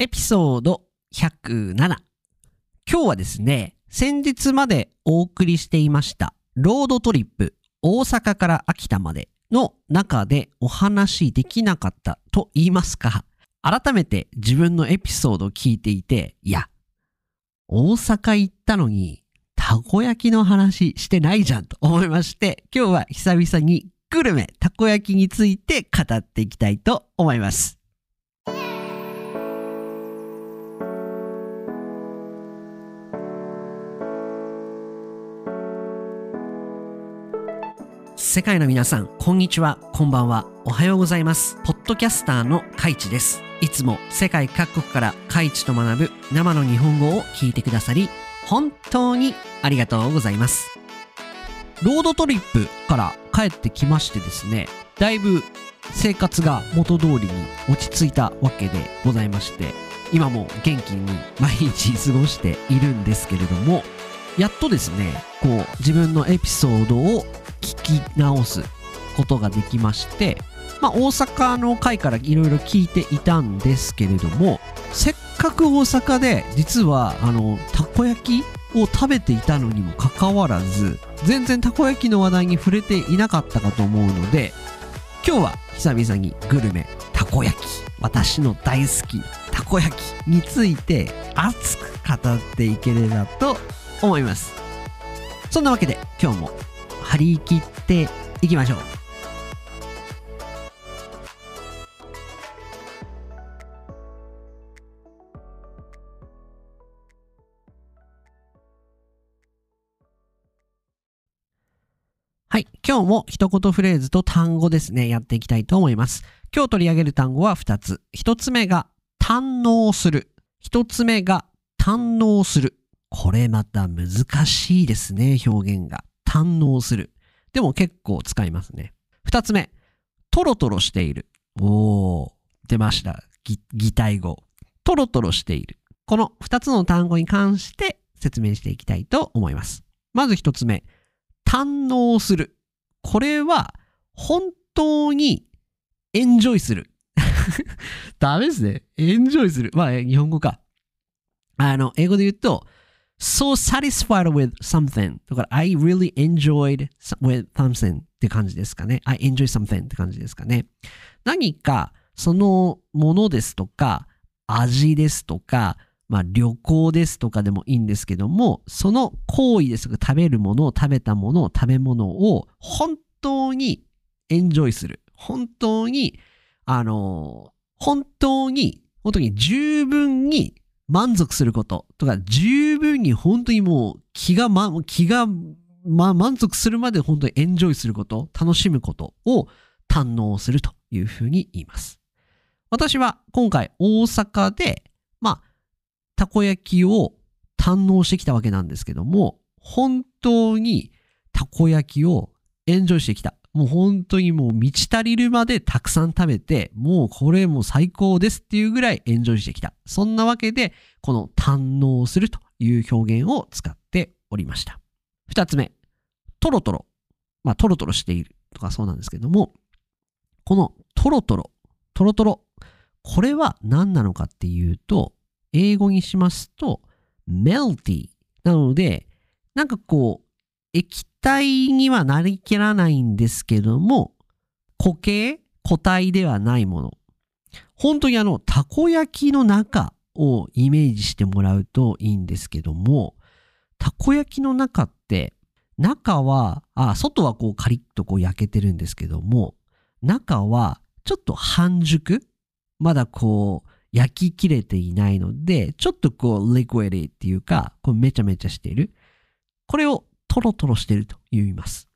エピソード107。今日はですね、先日までお送りしていました、ロードトリップ、大阪から秋田までの中でお話しできなかったと言いますか、改めて自分のエピソードを聞いていて、いや、大阪行ったのに、たこ焼きの話してないじゃんと思いまして、今日は久々にグルメ、たこ焼きについて語っていきたいと思います。世界の皆さん、こんにちは、こんばんは、おはようございます。ポッドキャスターのカイチです。いつも世界各国からカイチと学ぶ生の日本語を聞いてくださり、本当にありがとうございます。ロードトリップから帰ってきましてですね、だいぶ生活が元通りに落ち着いたわけでございまして、今も元気に毎日過ごしているんですけれども、やっとですね、こう自分のエピソードを聞き直すことができまして、まあ大阪の回からいろいろ聞いていたんですけれども、せっかく大阪で実はあの、たこ焼きを食べていたのにもかかわらず、全然たこ焼きの話題に触れていなかったかと思うので、今日は久々にグルメ、たこ焼き、私の大好きたこ焼きについて熱く語っていければと思います。そんなわけで今日も張り切っていきましょう。はい。今日も一言フレーズと単語ですね、やっていきたいと思います。今日取り上げる単語は2つ。1つ目が堪能する。1つ目が堪能する。これまた難しいですね、表現が。堪能する。でも結構使いますね。2つ目、トロトロしている。おー、出ました。擬態語。トロトロしている。この2つの単語に関して説明していきたいと思います。まず1つ目、堪能する。これは本当にエンジョイする。ダメですね。エンジョイする。まあ、日本語か。あの、英語で言うと、so satisfied with something だから I really enjoyed with something って感じですかね。I enjoy something って感じですかね。何かそのものですとか、味ですとか、まあ旅行ですとかでもいいんですけども、その行為ですとか食べるものを食べたものを食べ物を本当にエンジョイする。本当に、あの、本当に、本当に十分に満足することとか、十分に本当にもう気が、ま、気が、ま、満足するまで本当にエンジョイすること、楽しむことを堪能するというふうに言います。私は今回大阪で、まあ、たこ焼きを堪能してきたわけなんですけども、本当にたこ焼きをエンジョイしてきた。もう本当にもう満ち足りるまでたくさん食べて、もうこれも最高ですっていうぐらいエンジョイしてきた。そんなわけで、この堪能するという表現を使っておりました。二つ目、トロトロ。まあトロトロしているとかそうなんですけども、このトロトロ、トロトロ、これは何なのかっていうと、英語にしますと、melty なので、なんかこう、液体にはなりきらないんですけども、固形固体ではないもの。本当にあの、たこ焼きの中をイメージしてもらうといいんですけども、たこ焼きの中って、中は、あ、外はこうカリッとこう焼けてるんですけども、中はちょっと半熟？まだこう、焼ききれていないので、ちょっとこう、リクエデっていうか、こうめちゃめちゃしている。これをトロトロしてると言います。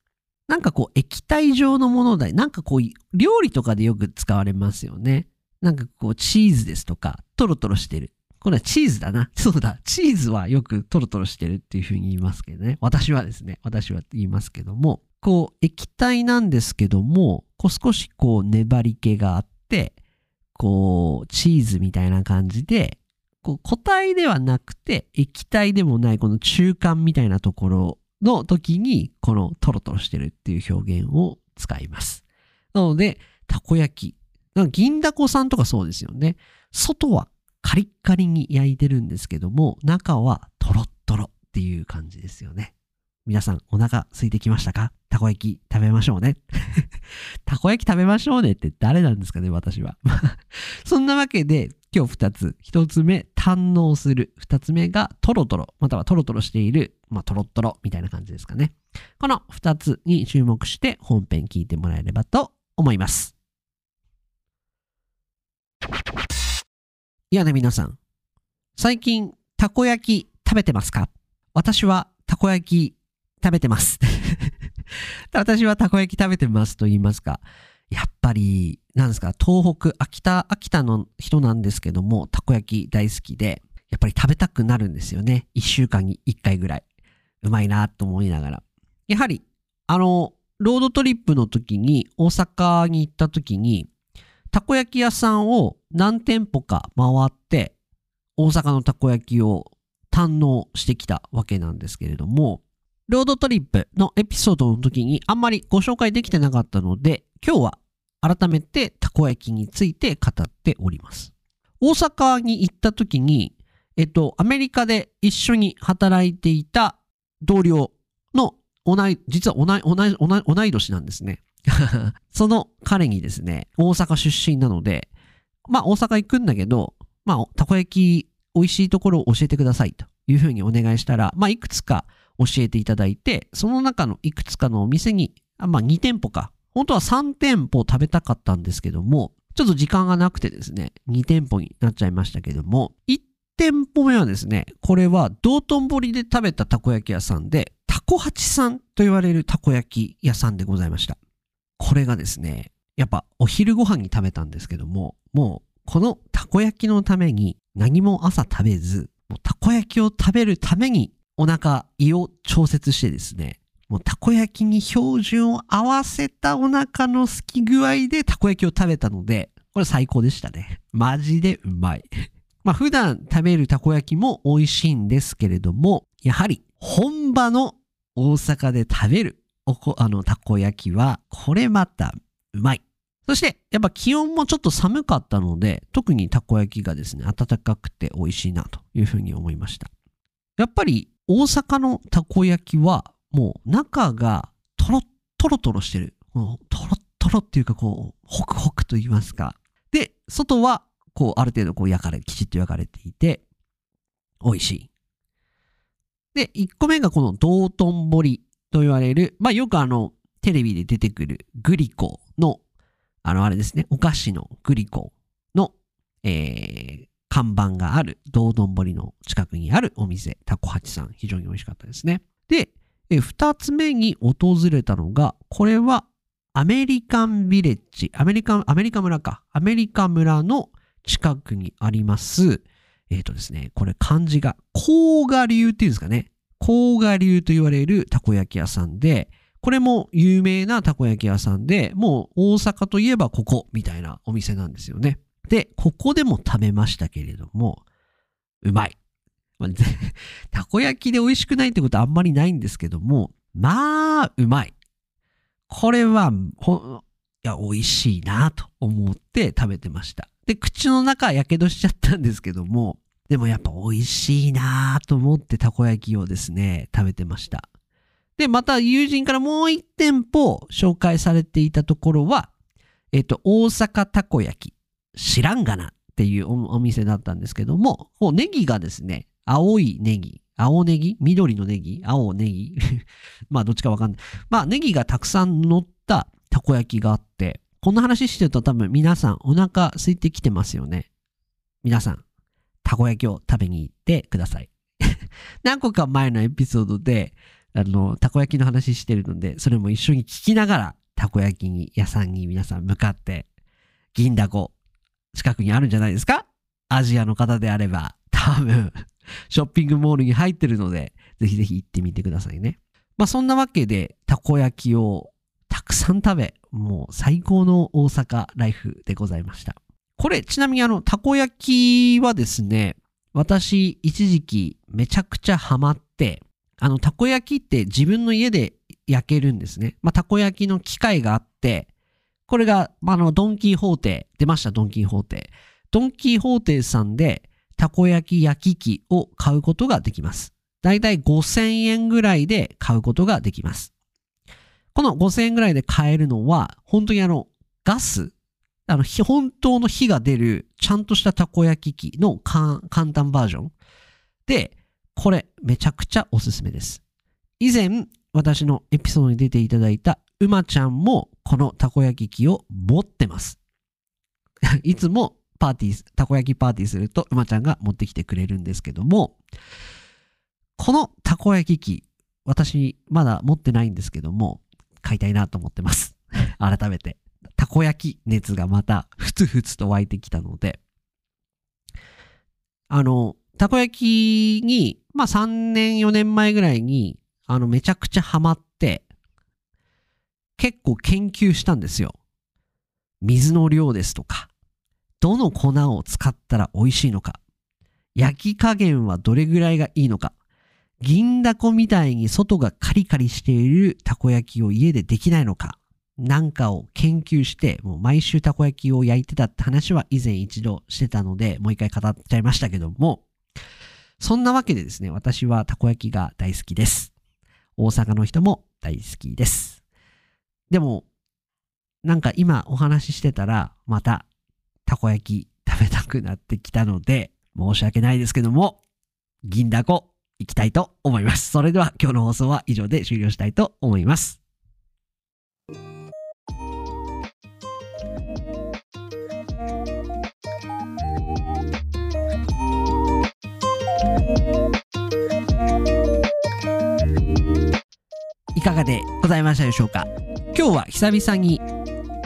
なんかこう、液体状のものだ。なんかこう、料理とかでよく使われますよね。なんかこう、チーズですとか、トロトロしてる。これはチーズだな。そうだ。チーズはよくトロトロしてるっていうふうに言いますけどね。私はですね。私は言いますけども。こう、液体なんですけども、こう少しこう、粘り気があって、こう、チーズみたいな感じで、こう、固体ではなくて、液体でもない、この中間みたいなところの時に、このトロトロしてるっていう表現を使います。なので、たこ焼き。銀だこさんとかそうですよね。外はカリッカリに焼いてるんですけども、中はトロットロっていう感じですよね。皆さんお腹空いてきましたか？たこ焼き食べましょうね。たこ焼き食べましょうねって誰なんですかね、私は。そんなわけで、今日二つ。一つ目、堪能する。二つ目がトロトロ、またはトロトロしている、まあトロットロみたいな感じですかね。この二つに注目して本編聞いてもらえればと思います。いやね、皆さん。最近、たこ焼き食べてますか？私はたこ焼き食べてます。私はたこ焼き食べてますと言いますか。やっぱり、なんですか、東北、秋田、秋田の人なんですけども、たこ焼き大好きで、やっぱり食べたくなるんですよね。一週間に一回ぐらい。うまいなと思いながら。やはり、あの、ロードトリップの時に、大阪に行った時に、たこ焼き屋さんを何店舗か回って、大阪のたこ焼きを堪能してきたわけなんですけれども、ロードトリップのエピソードの時にあんまりご紹介できてなかったので、今日は改めてたこ焼きについて語っております。大阪に行った時に、えっと、アメリカで一緒に働いていた同僚の同い、実は同い、同い、同い、年なんですね。その彼にですね、大阪出身なので、まあ大阪行くんだけど、まあたこ焼き美味しいところを教えてくださいというふうにお願いしたら、まあいくつか教えていただいて、その中のいくつかのお店に、まあ2店舗か、本当は3店舗食べたかったんですけども、ちょっと時間がなくてですね、2店舗になっちゃいましたけども、1店舗目はですね、これは道頓堀で食べたたこ焼き屋さんで、タコハチさんと言われるたこ焼き屋さんでございました。これがですね、やっぱお昼ご飯に食べたんですけども、もうこのたこ焼きのために何も朝食べず、もうたこ焼きを食べるためにお腹、胃を調節してですね、もうたこ焼きに標準を合わせたお腹の空き具合でたこ焼きを食べたので、これ最高でしたね。マジでうまい。まあ普段食べるたこ焼きも美味しいんですけれども、やはり本場の大阪で食べるおこ、あの、たこ焼きは、これまた、うまい。そして、やっぱ気温もちょっと寒かったので、特にたこ焼きがですね、暖かくて美味しいなというふうに思いました。やっぱり、大阪のたこ焼きは、もう中がトロットロトロしてる。もうトロットロっていうか、こう、ホクホクと言いますか。で、外は、こう、ある程度こう焼かれ、きちっと焼かれていて、美味しい。で、1個目がこの道頓堀と言われる、まあよくあの、テレビで出てくるグリコの、あのあれですね、お菓子のグリコの、えー、看板がある道頓堀の近くにあるお店、タコハチさん、非常に美味しかったですね。で、え二つ目に訪れたのが、これはアメリカンビレッジ、アメリカン、アメリカ村か、アメリカ村の近くにあります、えっ、ー、とですね、これ漢字が、甲賀流っていうんですかね。甲賀流と言われるたこ焼き屋さんで、これも有名なたこ焼き屋さんで、もう大阪といえばここみたいなお店なんですよね。で、ここでも食べましたけれども、うまい。たこ焼きで美味しくないってことはあんまりないんですけども、まあ、うまい。これは、ほ、いや、美味しいなと思って食べてました。で、口の中やけどしちゃったんですけども、でもやっぱ美味しいなと思ってたこ焼きをですね、食べてました。で、また友人からもう一店舗紹介されていたところは、えっと、大阪たこ焼き、知らんがなっていうお店だったんですけども、こうネギがですね、青いネギ、青ネギ？緑のネギ？青ネギ？まあどっちかわかんない。まあネギがたくさん乗ったたこ焼きがあって、こんな話してると多分皆さんお腹空いてきてますよね。皆さん、たこ焼きを食べに行ってください。何個か前のエピソードで、あの、たこ焼きの話してるので、それも一緒に聞きながら、たこ焼きに、屋さんに皆さん向かって、銀だこ、近くにあるんじゃないですか？アジアの方であれば、多分、ショッピングモールに入ってるので、ぜひぜひ行ってみてくださいね。まあそんなわけで、たこ焼きをたくさん食べ、もう最高の大阪ライフでございました。これ、ちなみにあの、たこ焼きはですね、私、一時期めちゃくちゃハマって、あの、たこ焼きって自分の家で焼けるんですね。まあ、たこ焼きの機械があって、これが、まあ、の、ドンキーホーテ、出ました、ドンキーホーテ。ドンキーホーテさんで、たこ焼き焼き器を買うことができます。だいたい5000円ぐらいで買うことができます。この5000円ぐらいで買えるのは、本当にあの、ガス、あの、本当の火が出る、ちゃんとしたたこ焼き器の簡単バージョン。で、これ、めちゃくちゃおすすめです。以前、私のエピソードに出ていただいた、うまちゃんも、このたこ焼き器を持ってます。いつも、パーティー、たこ焼きパーティーすると、うまちゃんが持ってきてくれるんですけども、このたこ焼き器、私、まだ持ってないんですけども、買いたいなと思ってます。改めて。たこ焼き熱がまたふつふつと湧いてきたので、あの、たこ焼きに、まあ3年4年前ぐらいに、あの、めちゃくちゃハマって、結構研究したんですよ。水の量ですとか、どの粉を使ったら美味しいのか、焼き加減はどれぐらいがいいのか、銀だこみたいに外がカリカリしているたこ焼きを家でできないのか、なんかを研究して、もう毎週たこ焼きを焼いてたって話は以前一度してたので、もう一回語っちゃいましたけども、そんなわけでですね、私はたこ焼きが大好きです。大阪の人も大好きです。でも、なんか今お話ししてたら、またたこ焼き食べたくなってきたので、申し訳ないですけども、銀だこ行きたいと思います。それでは今日の放送は以上で終了したいと思います。いかがでございましたでしょうか？今日は久々に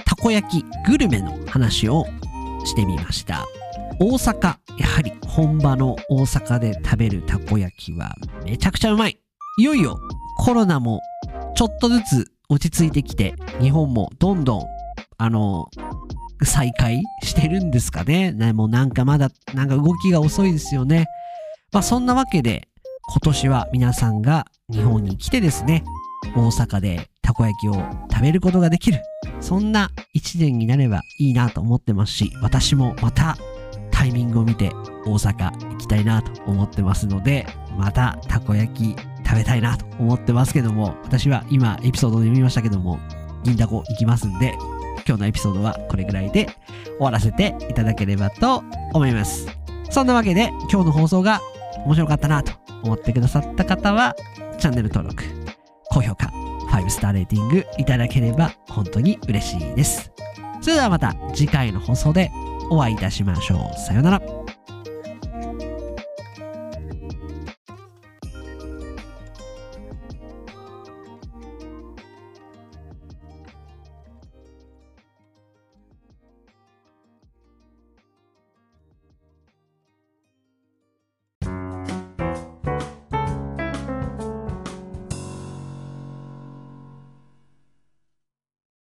たこ焼きグルメの話をしてみました。大阪やはり本場の大阪で食べるたこ焼きはめちゃくちゃうまい。いよいよコロナもちょっとずつ落ち着いてきて日本もどんどんあの再開してるんですかね。ねもうなんかまだなんか動きが遅いですよね。まあそんなわけで今年は皆さんが日本に来てですね大阪でたこ焼きを食べることができる。そんな一年になればいいなと思ってますし私もまたタイミングを見て大阪行きたいなと思ってますのでまたたこ焼き食べたいなと思ってますけども私は今エピソードで読みましたけども銀だこ行きますんで今日のエピソードはこれぐらいで終わらせていただければと思いますそんなわけで今日の放送が面白かったなと思ってくださった方はチャンネル登録高評価5スターレーティングいただければ本当に嬉しいです。それではまた次回の放送でお会いいたしましょう。さようなら。